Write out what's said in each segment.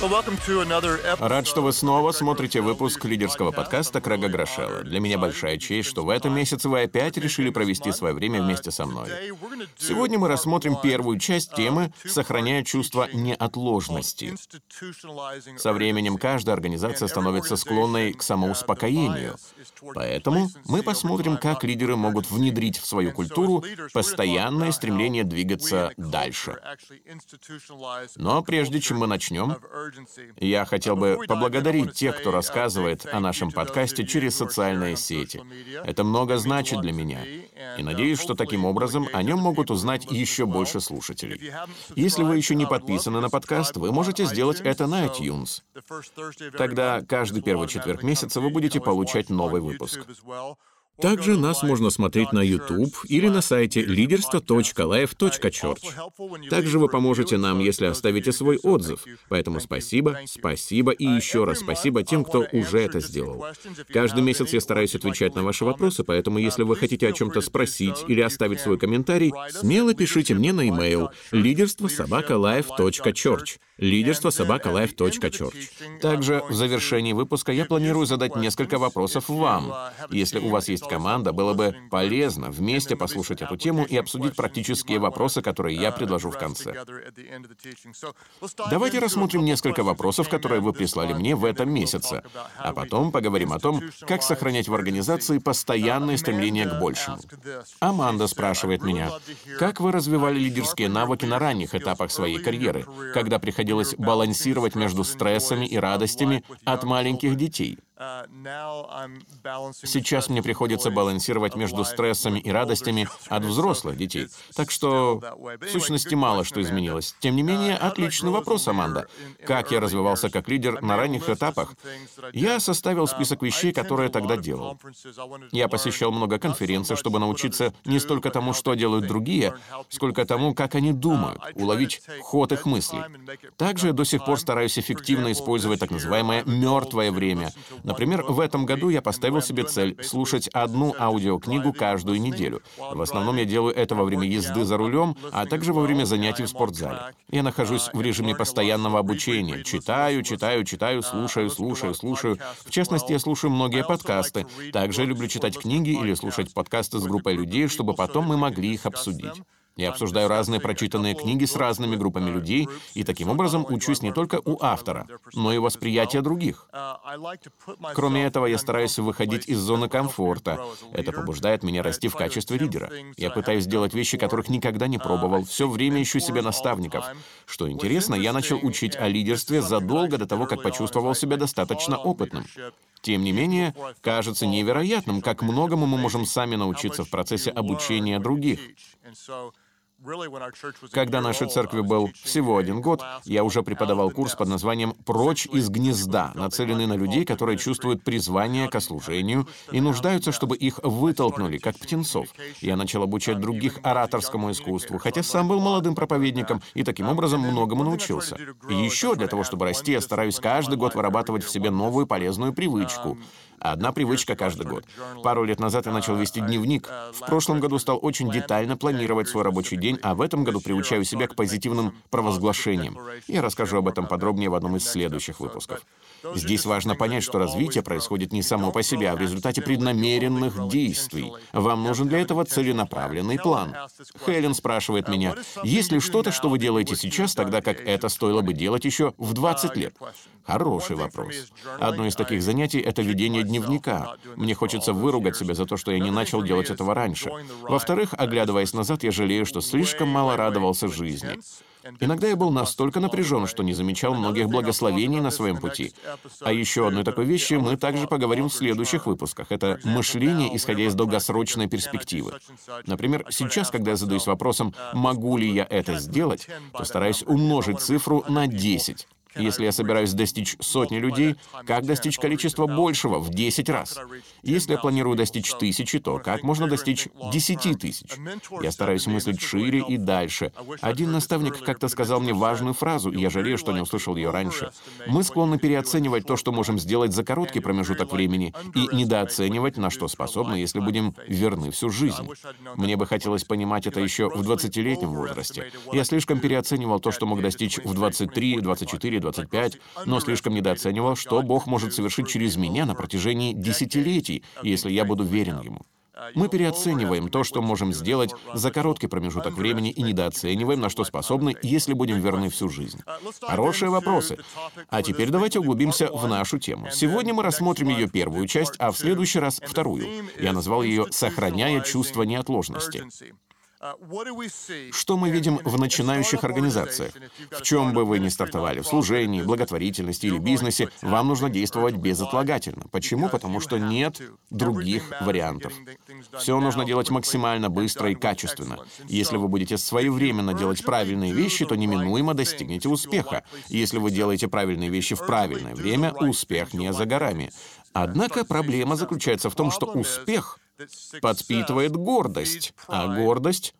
Рад, что вы снова смотрите выпуск лидерского подкаста Крэга Грошела. Для меня большая честь, что в этом месяце вы опять решили провести свое время вместе со мной. Сегодня мы рассмотрим первую часть темы «Сохраняя чувство неотложности». Со временем каждая организация становится склонной к самоуспокоению. Поэтому мы посмотрим, как лидеры могут внедрить в свою культуру постоянное стремление двигаться дальше. Но прежде чем мы начнем, я хотел бы поблагодарить тех, кто рассказывает о нашем подкасте через социальные сети. Это много значит для меня. И надеюсь, что таким образом о нем могут узнать еще больше слушателей. Если вы еще не подписаны на подкаст, вы можете сделать это на iTunes. Тогда каждый первый четверг месяца вы будете получать новый выпуск. Также нас можно смотреть на YouTube или на сайте leaderство.life.church. Также вы поможете нам, если оставите свой отзыв. Поэтому спасибо, спасибо и еще раз спасибо тем, кто уже это сделал. Каждый месяц я стараюсь отвечать на ваши вопросы, поэтому если вы хотите о чем-то спросить или оставить свой комментарий, смело пишите мне на e-mail лидерство собака лидерство собака life.church. Также в завершении выпуска я планирую задать несколько вопросов вам. Если у вас есть команда, было бы полезно вместе послушать эту тему и обсудить практические вопросы, которые я предложу в конце. Давайте рассмотрим несколько вопросов, которые вы прислали мне в этом месяце, а потом поговорим о том, как сохранять в организации постоянное стремление к большему. Аманда спрашивает меня, как вы развивали лидерские навыки на ранних этапах своей карьеры, когда приходилось балансировать между стрессами и радостями от маленьких детей? Сейчас мне приходится балансировать между стрессами и радостями от взрослых детей, так что в сущности мало что изменилось. Тем не менее, отличный вопрос, Аманда. Как я развивался как лидер на ранних этапах? Я составил список вещей, которые тогда делал. Я посещал много конференций, чтобы научиться не столько тому, что делают другие, сколько тому, как они думают, уловить ход их мыслей. Также я до сих пор стараюсь эффективно использовать так называемое «мертвое время», Например, в этом году я поставил себе цель слушать одну аудиокнигу каждую неделю. В основном я делаю это во время езды за рулем, а также во время занятий в спортзале. Я нахожусь в режиме постоянного обучения. Читаю, читаю, читаю, слушаю, слушаю, слушаю. В частности, я слушаю многие подкасты. Также люблю читать книги или слушать подкасты с группой людей, чтобы потом мы могли их обсудить. Я обсуждаю разные прочитанные книги с разными группами людей, и таким образом учусь не только у автора, но и восприятия других. Кроме этого, я стараюсь выходить из зоны комфорта. Это побуждает меня расти в качестве лидера. Я пытаюсь делать вещи, которых никогда не пробовал, все время ищу себе наставников. Что интересно, я начал учить о лидерстве задолго до того, как почувствовал себя достаточно опытным. Тем не менее, кажется невероятным, как многому мы можем сами научиться в процессе обучения других. Когда нашей церкви был всего один год, я уже преподавал курс под названием «Прочь из гнезда», нацеленный на людей, которые чувствуют призвание к служению и нуждаются, чтобы их вытолкнули, как птенцов. Я начал обучать других ораторскому искусству, хотя сам был молодым проповедником и таким образом многому научился. И еще для того, чтобы расти, я стараюсь каждый год вырабатывать в себе новую полезную привычку. Одна привычка каждый год. Пару лет назад я начал вести дневник. В прошлом году стал очень детально планировать свой рабочий день, а в этом году приучаю себя к позитивным провозглашениям. Я расскажу об этом подробнее в одном из следующих выпусков. Здесь важно понять, что развитие происходит не само по себе, а в результате преднамеренных действий. Вам нужен для этого целенаправленный план. Хелен спрашивает меня, есть ли что-то, что вы делаете сейчас, тогда как это стоило бы делать еще в 20 лет? Хороший вопрос. Одно из таких занятий — это ведение дневника. Мне хочется выругать себя за то, что я не начал делать этого раньше. Во-вторых, оглядываясь назад, я жалею, что слишком мало радовался жизни. Иногда я был настолько напряжен, что не замечал многих благословений на своем пути. А еще одной такой вещи мы также поговорим в следующих выпусках. Это мышление, исходя из долгосрочной перспективы. Например, сейчас, когда я задаюсь вопросом, могу ли я это сделать, то стараюсь умножить цифру на 10. Если я собираюсь достичь сотни людей, как достичь количества большего в 10 раз? Если я планирую достичь тысячи, то как можно достичь 10 тысяч? Я стараюсь мыслить шире и дальше. Один наставник как-то сказал мне важную фразу, и я жалею, что не услышал ее раньше. Мы склонны переоценивать то, что можем сделать за короткий промежуток времени, и недооценивать, на что способны, если будем верны всю жизнь. Мне бы хотелось понимать это еще в 20-летнем возрасте. Я слишком переоценивал то, что мог достичь в 23, 24, 25, но слишком недооценивал, что Бог может совершить через меня на протяжении десятилетий, если я буду верен Ему. Мы переоцениваем то, что можем сделать за короткий промежуток времени и недооцениваем, на что способны, если будем верны всю жизнь. Хорошие вопросы. А теперь давайте углубимся в нашу тему. Сегодня мы рассмотрим ее первую часть, а в следующий раз вторую. Я назвал ее «Сохраняя чувство неотложности». Что мы видим в начинающих организациях? В чем бы вы ни стартовали, в служении, благотворительности или бизнесе, вам нужно действовать безотлагательно. Почему? Потому что нет других вариантов. Все нужно делать максимально быстро и качественно. Если вы будете своевременно делать правильные вещи, то неминуемо достигнете успеха. Если вы делаете правильные вещи в правильное время, успех не за горами. Однако проблема заключается в том, что успех подпитывает гордость, а гордость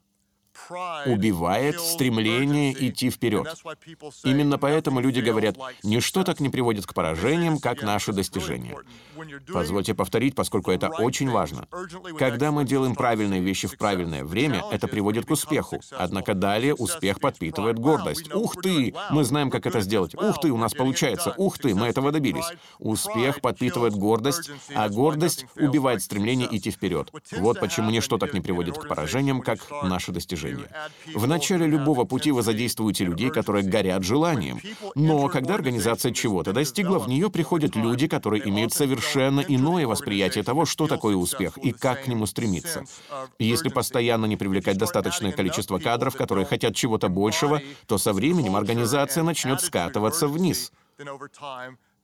убивает стремление идти вперед. Именно поэтому люди говорят, ничто так не приводит к поражениям, как наши достижения. Позвольте повторить, поскольку это очень важно. Когда мы делаем правильные вещи в правильное время, это приводит к успеху. Однако далее успех подпитывает гордость. Ух ты, мы знаем, как это сделать. Ух ты, у нас получается. Ух ты, мы этого добились. Успех подпитывает гордость, а гордость убивает стремление идти вперед. Вот почему ничто так не приводит к поражениям, как наши достижения желание. В начале любого пути вы задействуете людей, которые горят желанием. Но когда организация чего-то достигла, в нее приходят люди, которые имеют совершенно иное восприятие того, что такое успех и как к нему стремиться. Если постоянно не привлекать достаточное количество кадров, которые хотят чего-то большего, то со временем организация начнет скатываться вниз.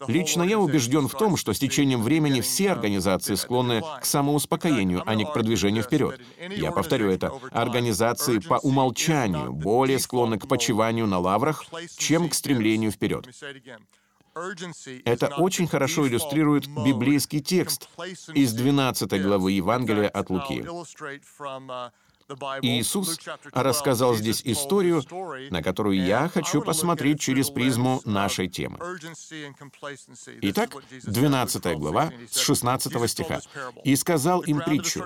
Лично я убежден в том, что с течением времени все организации склонны к самоуспокоению, а не к продвижению вперед. Я повторю это. Организации по умолчанию более склонны к почиванию на лаврах, чем к стремлению вперед. Это очень хорошо иллюстрирует библейский текст из 12 главы Евангелия от Луки. Иисус рассказал здесь историю, на которую я хочу посмотреть через призму нашей темы. Итак, 12 глава с 16 стиха. «И сказал им притчу.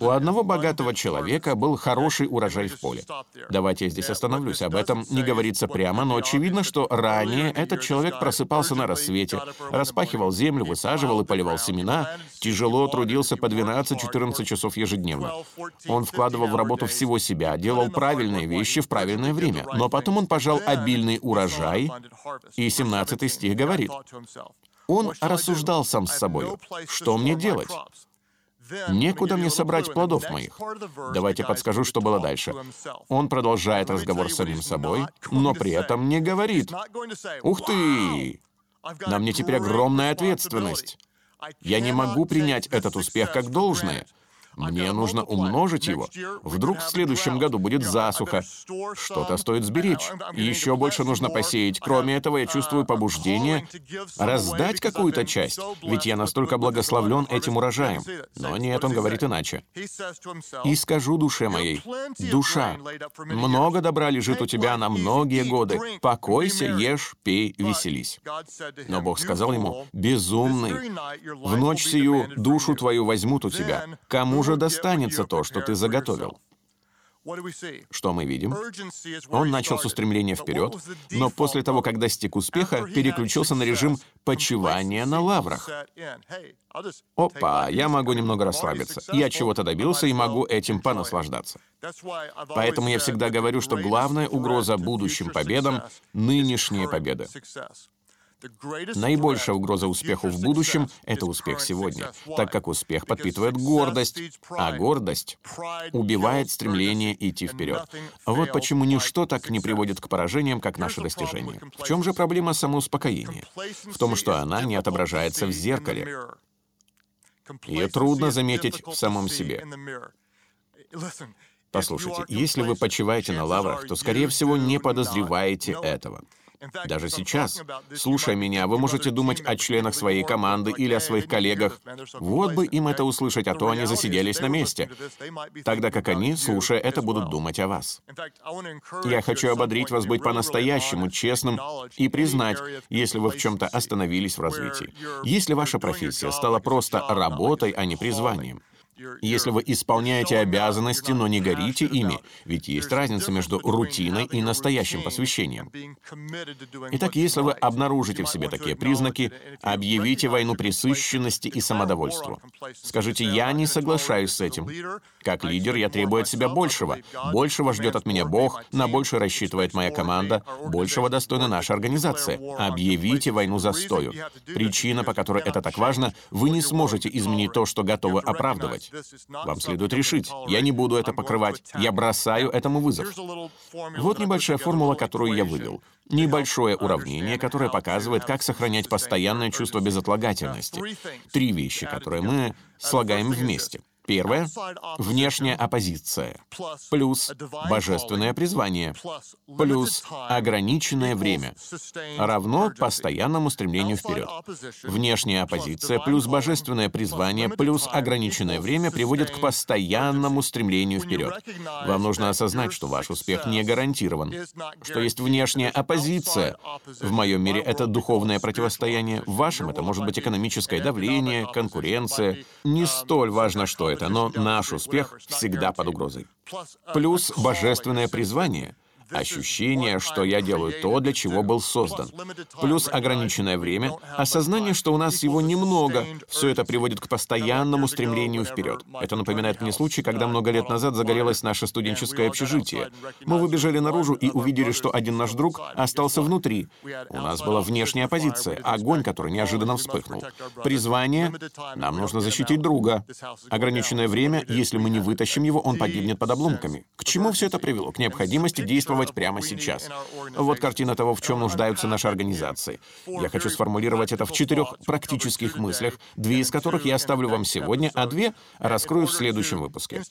У одного богатого человека был хороший урожай в поле». Давайте я здесь остановлюсь. Об этом не говорится прямо, но очевидно, что ранее этот человек просыпался на рассвете, распахивал землю, высаживал и поливал семена, тяжело трудился по 12-14 часов ежедневно. Он он вкладывал в работу всего себя, делал правильные вещи в правильное время. Но потом он пожал обильный урожай, и 17 стих говорит, он рассуждал сам с собой, что мне делать? Некуда мне собрать плодов моих. Давайте подскажу, что было дальше. Он продолжает разговор с самим собой, но при этом не говорит, «Ух ты! На мне теперь огромная ответственность. Я не могу принять этот успех как должное. Мне нужно умножить его. Вдруг в следующем году будет засуха. Что-то стоит сберечь. Еще больше нужно посеять. Кроме этого, я чувствую побуждение раздать какую-то часть, ведь я настолько благословлен этим урожаем. Но нет, он говорит иначе. «И скажу душе моей, душа, много добра лежит у тебя на многие годы. Покойся, ешь, пей, веселись». Но Бог сказал ему, «Безумный, в ночь сию душу твою возьмут у тебя. Кому же же достанется то, что ты заготовил. Что мы видим? Он начал с устремления вперед, но после того, как достиг успеха, переключился на режим почивания на лаврах. Опа, я могу немного расслабиться. Я чего-то добился и могу этим понаслаждаться. Поэтому я всегда говорю, что главная угроза будущим победам — нынешние победы. Наибольшая угроза успеху в будущем — это успех сегодня, так как успех подпитывает гордость, а гордость убивает стремление идти вперед. Вот почему ничто так не приводит к поражениям, как наши достижения. В чем же проблема самоуспокоения? В том, что она не отображается в зеркале. Ее трудно заметить в самом себе. Послушайте, если вы почиваете на лаврах, то, скорее всего, не подозреваете этого. Даже сейчас, слушая меня, вы можете думать о членах своей команды или о своих коллегах. Вот бы им это услышать, а то они засиделись на месте. Тогда как они, слушая это, будут думать о вас. Я хочу ободрить вас быть по-настоящему честным и признать, если вы в чем-то остановились в развитии. Если ваша профессия стала просто работой, а не призванием. Если вы исполняете обязанности, но не горите ими, ведь есть разница между рутиной и настоящим посвящением. Итак, если вы обнаружите в себе такие признаки, объявите войну присыщенности и самодовольству. Скажите, я не соглашаюсь с этим. Как лидер я требую от себя большего. Большего ждет от меня Бог, на больше рассчитывает моя команда, большего достойна наша организация. Объявите войну застою. Причина, по которой это так важно, вы не сможете изменить то, что готовы оправдывать. Вам следует решить, я не буду это покрывать, я бросаю этому вызов. Вот небольшая формула, которую я вывел. Небольшое уравнение, которое показывает, как сохранять постоянное чувство безотлагательности. Три вещи, которые мы слагаем вместе. Первое — внешняя оппозиция, плюс божественное призвание, плюс ограниченное время, равно постоянному стремлению вперед. Внешняя оппозиция плюс божественное призвание плюс ограниченное время приводит к постоянному стремлению вперед. Вам нужно осознать, что ваш успех не гарантирован, что есть внешняя оппозиция. В моем мире это духовное противостояние, в вашем это может быть экономическое давление, конкуренция. Не столь важно, что это это, но наш успех всегда под угрозой. Плюс божественное призвание — ощущение, что я делаю то, для чего был создан, плюс ограниченное время, осознание, что у нас его немного, все это приводит к постоянному стремлению вперед. Это напоминает мне случай, когда много лет назад загорелось наше студенческое общежитие. Мы выбежали наружу и увидели, что один наш друг остался внутри. У нас была внешняя оппозиция, огонь, который неожиданно вспыхнул. Призвание — нам нужно защитить друга. Ограниченное время, если мы не вытащим его, он погибнет под обломками. К чему все это привело? К необходимости действовать действовать прямо сейчас. Вот картина того, в чем нуждаются наши организации. Я хочу сформулировать это в четырех практических мыслях, две из которых я оставлю вам сегодня, а две раскрою в следующем выпуске.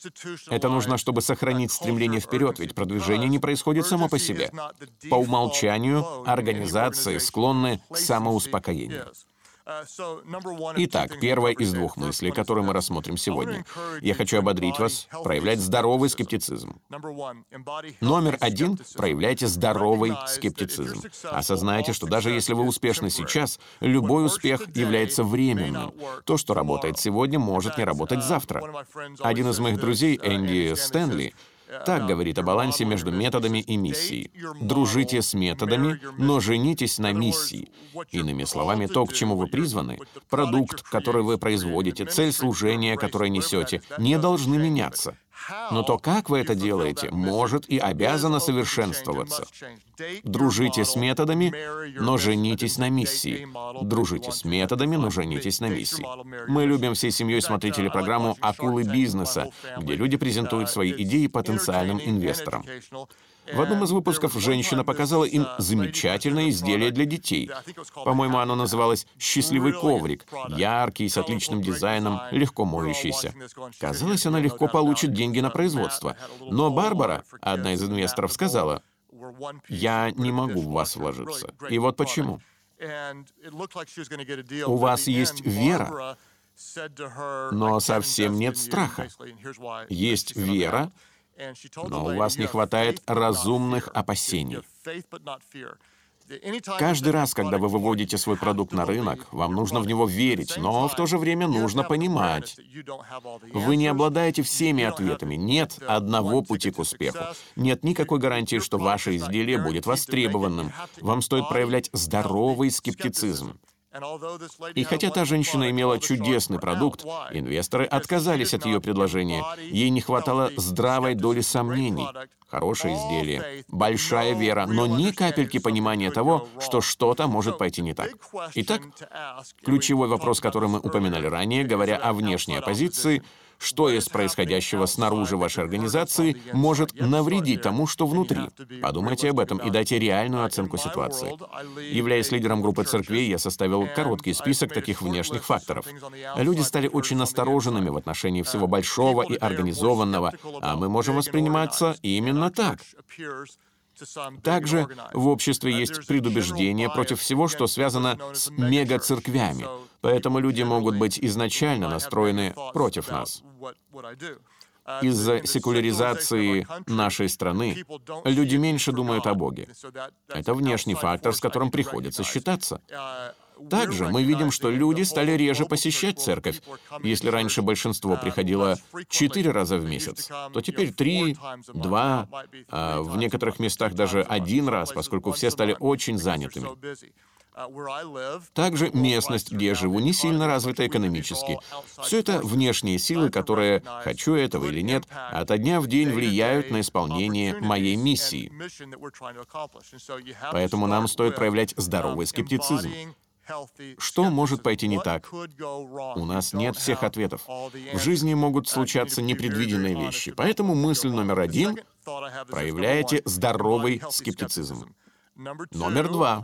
Это нужно, чтобы сохранить стремление вперед, ведь продвижение не происходит само по себе. По умолчанию организации склонны к самоуспокоению. Итак, первая из двух мыслей, которую мы рассмотрим сегодня. Я хочу ободрить вас проявлять здоровый скептицизм. Номер один — проявляйте здоровый скептицизм. Осознайте, что даже если вы успешны сейчас, любой успех является временным. То, что работает сегодня, может не работать завтра. Один из моих друзей, Энди Стэнли, так говорит о балансе между методами и миссией. Дружите с методами, но женитесь на миссии. Иными словами, то, к чему вы призваны, продукт, который вы производите, цель служения, которое несете, не должны меняться. Но то, как вы это делаете, может и обязано совершенствоваться. Дружите с методами, но женитесь на миссии. Дружите с методами, но женитесь на миссии. Мы любим всей семьей смотреть телепрограмму «Акулы бизнеса», где люди презентуют свои идеи потенциальным инвесторам. В одном из выпусков женщина показала им замечательное изделие для детей. По-моему, оно называлось «Счастливый коврик», яркий, с отличным дизайном, легко моющийся. Казалось, она легко получит деньги на производство. Но Барбара, одна из инвесторов, сказала, «Я не могу в вас вложиться. И вот почему. У вас есть вера, но совсем нет страха. Есть вера, но у вас не хватает разумных опасений. Каждый раз, когда вы выводите свой продукт на рынок, вам нужно в него верить, но в то же время нужно понимать. Вы не обладаете всеми ответами, нет одного пути к успеху. Нет никакой гарантии, что ваше изделие будет востребованным. Вам стоит проявлять здоровый скептицизм. И хотя та женщина имела чудесный продукт, инвесторы отказались от ее предложения. Ей не хватало здравой доли сомнений. Хорошее изделие, большая вера, но ни капельки понимания того, что что-то может пойти не так. Итак, ключевой вопрос, который мы упоминали ранее, говоря о внешней оппозиции — что из происходящего снаружи вашей организации может навредить тому, что внутри. Подумайте об этом и дайте реальную оценку ситуации. Являясь лидером группы церквей, я составил короткий список таких внешних факторов. Люди стали очень настороженными в отношении всего большого и организованного, а мы можем восприниматься именно так. Также в обществе есть предубеждение против всего, что связано с мегацерквями, поэтому люди могут быть изначально настроены против нас. Из-за секуляризации нашей страны люди меньше думают о Боге. Это внешний фактор, с которым приходится считаться. Также мы видим, что люди стали реже посещать церковь. Если раньше большинство приходило четыре раза в месяц, то теперь три, два, а в некоторых местах даже один раз, поскольку все стали очень занятыми. Также местность, где я живу, не сильно развита экономически. Все это внешние силы, которые, хочу этого или нет, ото дня в день влияют на исполнение моей миссии. Поэтому нам стоит проявлять здоровый скептицизм. Что может пойти не так? У нас нет всех ответов. В жизни могут случаться непредвиденные вещи. Поэтому мысль номер один — проявляйте здоровый скептицизм. Номер два.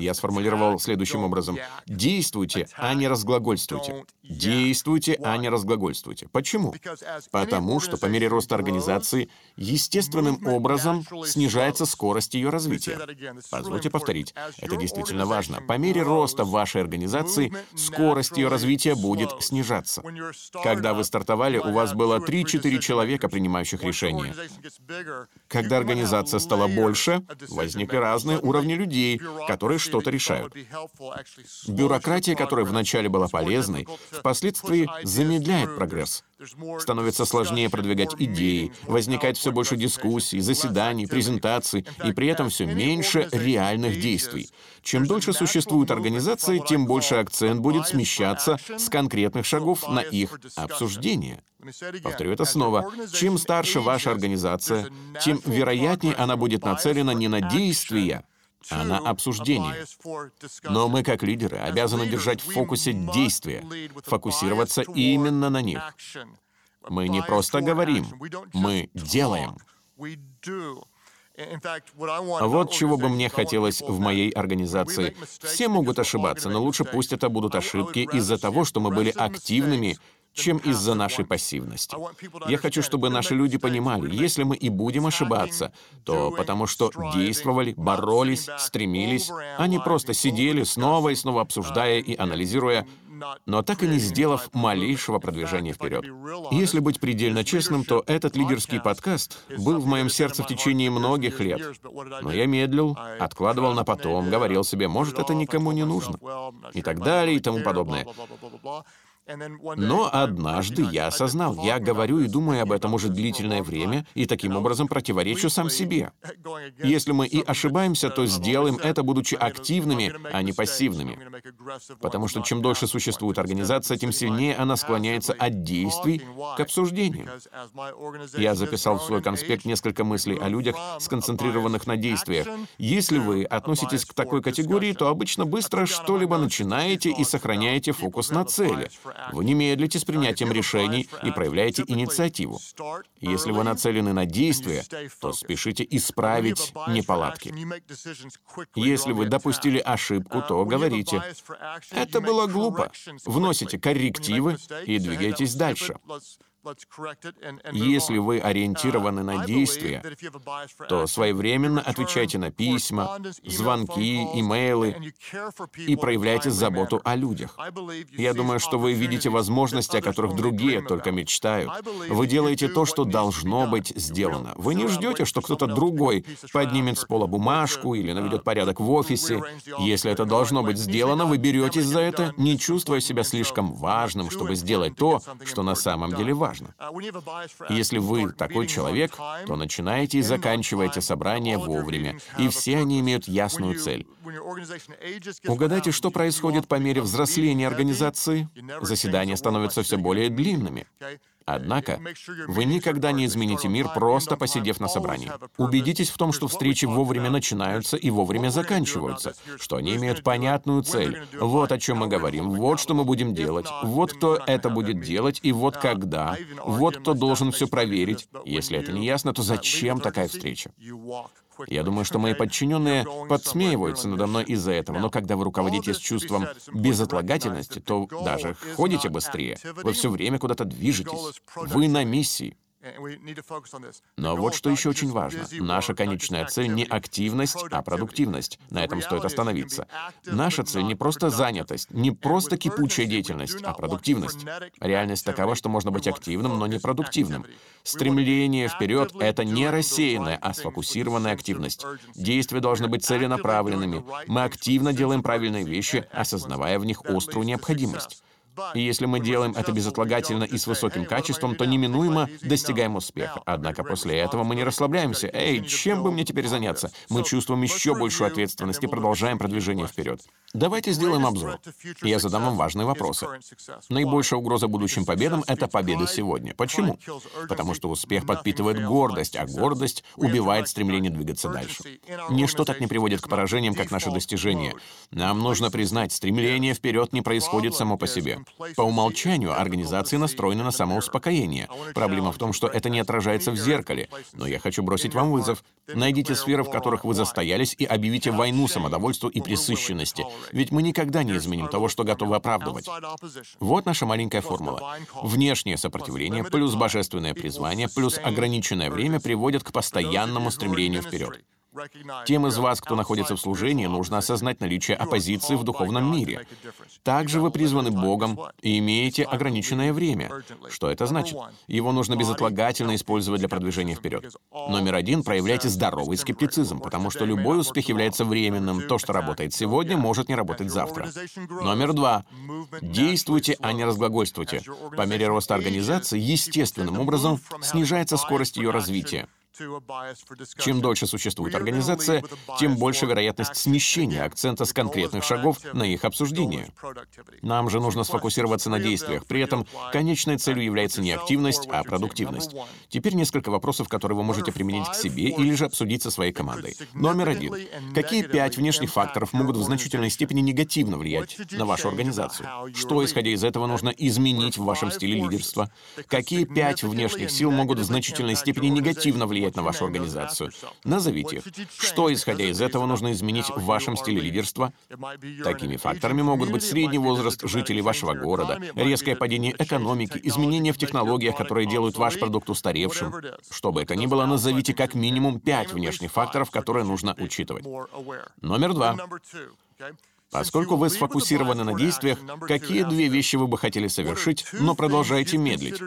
Я сформулировал следующим образом. Действуйте, а не разглагольствуйте. Действуйте, а не разглагольствуйте. Почему? Потому что по мере роста организации естественным образом снижается скорость ее развития. Позвольте повторить. Это действительно важно. По мере роста вашей организации скорость ее развития будет снижаться. Когда вы стартовали, у вас было 3-4 человека, принимающих решения. Когда организация стала больше, возник возникли разные уровни людей, которые что-то решают. Бюрократия, которая вначале была полезной, впоследствии замедляет прогресс. Становится сложнее продвигать идеи, возникает все больше дискуссий, заседаний, презентаций, и при этом все меньше реальных действий. Чем дольше существует организация, тем больше акцент будет смещаться с конкретных шагов на их обсуждение. Повторю это снова. Чем старше ваша организация, тем вероятнее она будет нацелена не на действия, а на обсуждение. Но мы, как лидеры, обязаны держать в фокусе действия, фокусироваться именно на них. Мы не просто говорим, мы делаем. Вот чего бы мне хотелось в моей организации. Все могут ошибаться, но лучше пусть это будут ошибки из-за того, что мы были активными чем из-за нашей пассивности. Я хочу, чтобы наши люди понимали, если мы и будем ошибаться, то потому что действовали, боролись, стремились, а не просто сидели, снова и снова обсуждая и анализируя, но так и не сделав малейшего продвижения вперед. Если быть предельно честным, то этот лидерский подкаст был в моем сердце в течение многих лет. Но я медлил, откладывал на потом, говорил себе, может, это никому не нужно, и так далее, и тому подобное. Но однажды я осознал, я говорю и думаю об этом уже длительное время, и таким образом противоречу сам себе. Если мы и ошибаемся, то сделаем это, будучи активными, а не пассивными. Потому что чем дольше существует организация, тем сильнее она склоняется от действий к обсуждениям. Я записал в свой конспект несколько мыслей о людях, сконцентрированных на действиях. Если вы относитесь к такой категории, то обычно быстро что-либо начинаете и сохраняете фокус на цели. Вы не медлите с принятием решений и проявляете инициативу. Если вы нацелены на действие, то спешите исправить неполадки. Если вы допустили ошибку, то говорите, это было глупо. Вносите коррективы и двигайтесь дальше. Если вы ориентированы на действия, то своевременно отвечайте на письма, звонки, имейлы и проявляйте заботу о людях. Я думаю, что вы видите возможности, о которых другие только мечтают. Вы делаете то, что должно быть сделано. Вы не ждете, что кто-то другой поднимет с пола бумажку или наведет порядок в офисе. Если это должно быть сделано, вы беретесь за это, не чувствуя себя слишком важным, чтобы сделать то, что на самом деле важно важно. Если вы такой человек, то начинаете и заканчиваете собрание вовремя, и все они имеют ясную цель. Угадайте, что происходит по мере взросления организации? Заседания становятся все более длинными. Однако, вы никогда не измените мир, просто посидев на собрании. Убедитесь в том, что встречи вовремя начинаются и вовремя заканчиваются, что они имеют понятную цель. Вот о чем мы говорим, вот что мы будем делать, вот кто это будет делать и вот когда, вот кто должен все проверить. Если это не ясно, то зачем такая встреча? Я думаю, что мои подчиненные подсмеиваются надо мной из-за этого, но когда вы руководите с чувством безотлагательности, то даже ходите быстрее. Вы все время куда-то движетесь. Вы на миссии. Но вот что еще очень важно. Наша конечная цель не активность, а продуктивность. На этом стоит остановиться. Наша цель не просто занятость, не просто кипучая деятельность, а продуктивность. Реальность такова, что можно быть активным, но не продуктивным. Стремление вперед — это не рассеянная, а сфокусированная активность. Действия должны быть целенаправленными. Мы активно делаем правильные вещи, осознавая в них острую необходимость. И если мы делаем это безотлагательно и с высоким качеством, то неминуемо достигаем успеха. Однако после этого мы не расслабляемся. Эй, чем бы мне теперь заняться? Мы чувствуем еще большую ответственность и продолжаем продвижение вперед. Давайте сделаем обзор. Я задам вам важные вопросы. Наибольшая угроза будущим победам — это победа сегодня. Почему? Потому что успех подпитывает гордость, а гордость убивает стремление двигаться дальше. Ничто так не приводит к поражениям, как наши достижения. Нам нужно признать, стремление вперед не происходит само по себе. По умолчанию организации настроены на самоуспокоение. Проблема в том, что это не отражается в зеркале. Но я хочу бросить вам вызов. Найдите сферы, в которых вы застоялись, и объявите войну самодовольству и присыщенности. Ведь мы никогда не изменим того, что готовы оправдывать. Вот наша маленькая формула. Внешнее сопротивление плюс божественное призвание плюс ограниченное время приводят к постоянному стремлению вперед. Тем из вас, кто находится в служении, нужно осознать наличие оппозиции в духовном мире. Также вы призваны Богом и имеете ограниченное время. Что это значит? Его нужно безотлагательно использовать для продвижения вперед. Номер один — проявляйте здоровый скептицизм, потому что любой успех является временным. То, что работает сегодня, может не работать завтра. Номер два — действуйте, а не разглагольствуйте. По мере роста организации естественным образом снижается скорость ее развития. Чем дольше существует организация, тем больше вероятность смещения акцента с конкретных шагов на их обсуждение. Нам же нужно сфокусироваться на действиях. При этом конечной целью является не активность, а продуктивность. Теперь несколько вопросов, которые вы можете применить к себе или же обсудить со своей командой. Номер один. Какие пять внешних факторов могут в значительной степени негативно влиять на вашу организацию? Что, исходя из этого, нужно изменить в вашем стиле лидерства? Какие пять внешних сил могут в значительной степени негативно влиять влиять на вашу организацию. Назовите их. Что, исходя из этого, нужно изменить в вашем стиле лидерства? Такими факторами могут быть средний возраст жителей вашего города, резкое падение экономики, изменения в технологиях, которые делают ваш продукт устаревшим. Что бы это ни было, назовите как минимум пять внешних факторов, которые нужно учитывать. Номер два. Поскольку вы сфокусированы на действиях, какие две вещи вы бы хотели совершить, но продолжаете медлить?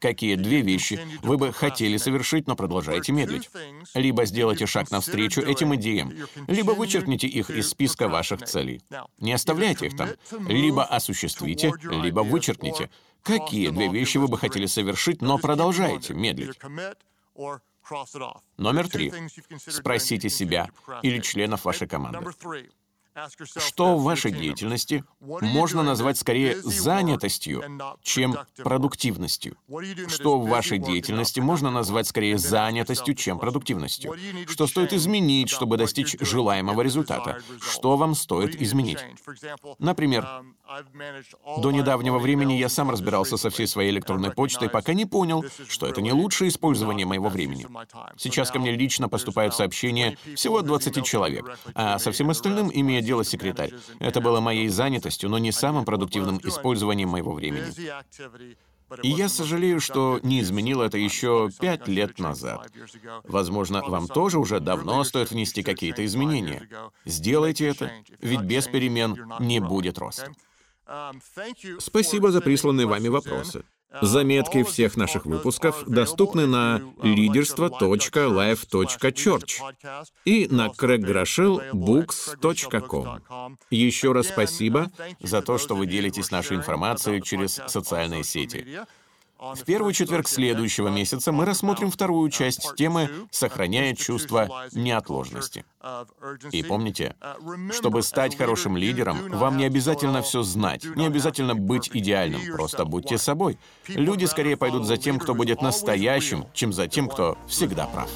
Какие две вещи вы бы хотели совершить, но продолжаете медлить? Либо сделайте шаг навстречу этим идеям, либо вычеркните их из списка ваших целей. Не оставляйте их там. Либо осуществите, либо вычеркните. Какие две вещи вы бы хотели совершить, но продолжаете медлить? Номер три. Спросите себя или членов вашей команды. Что в вашей деятельности можно назвать скорее занятостью, чем продуктивностью? Что в вашей деятельности можно назвать скорее занятостью, чем продуктивностью? Что стоит изменить, чтобы достичь желаемого результата? Что вам стоит изменить? Например, до недавнего времени я сам разбирался со всей своей электронной почтой, пока не понял, что это не лучшее использование моего времени. Сейчас ко мне лично поступают сообщения всего от 20 человек, а со всем остальным имеет дело секретарь. Это было моей занятостью, но не самым продуктивным использованием моего времени. И я сожалею, что не изменил это еще пять лет назад. Возможно, вам тоже уже давно стоит внести какие-то изменения. Сделайте это, ведь без перемен не будет роста. Спасибо за присланные вами вопросы. Заметки всех наших выпусков доступны на leaderство.life.church и на craiggrashillbooks.com. Еще раз спасибо за то, что вы делитесь нашей информацией через социальные сети. В первый четверг следующего месяца мы рассмотрим вторую часть темы «Сохраняя чувство неотложности». И помните, чтобы стать хорошим лидером, вам не обязательно все знать, не обязательно быть идеальным, просто будьте собой. Люди скорее пойдут за тем, кто будет настоящим, чем за тем, кто всегда прав.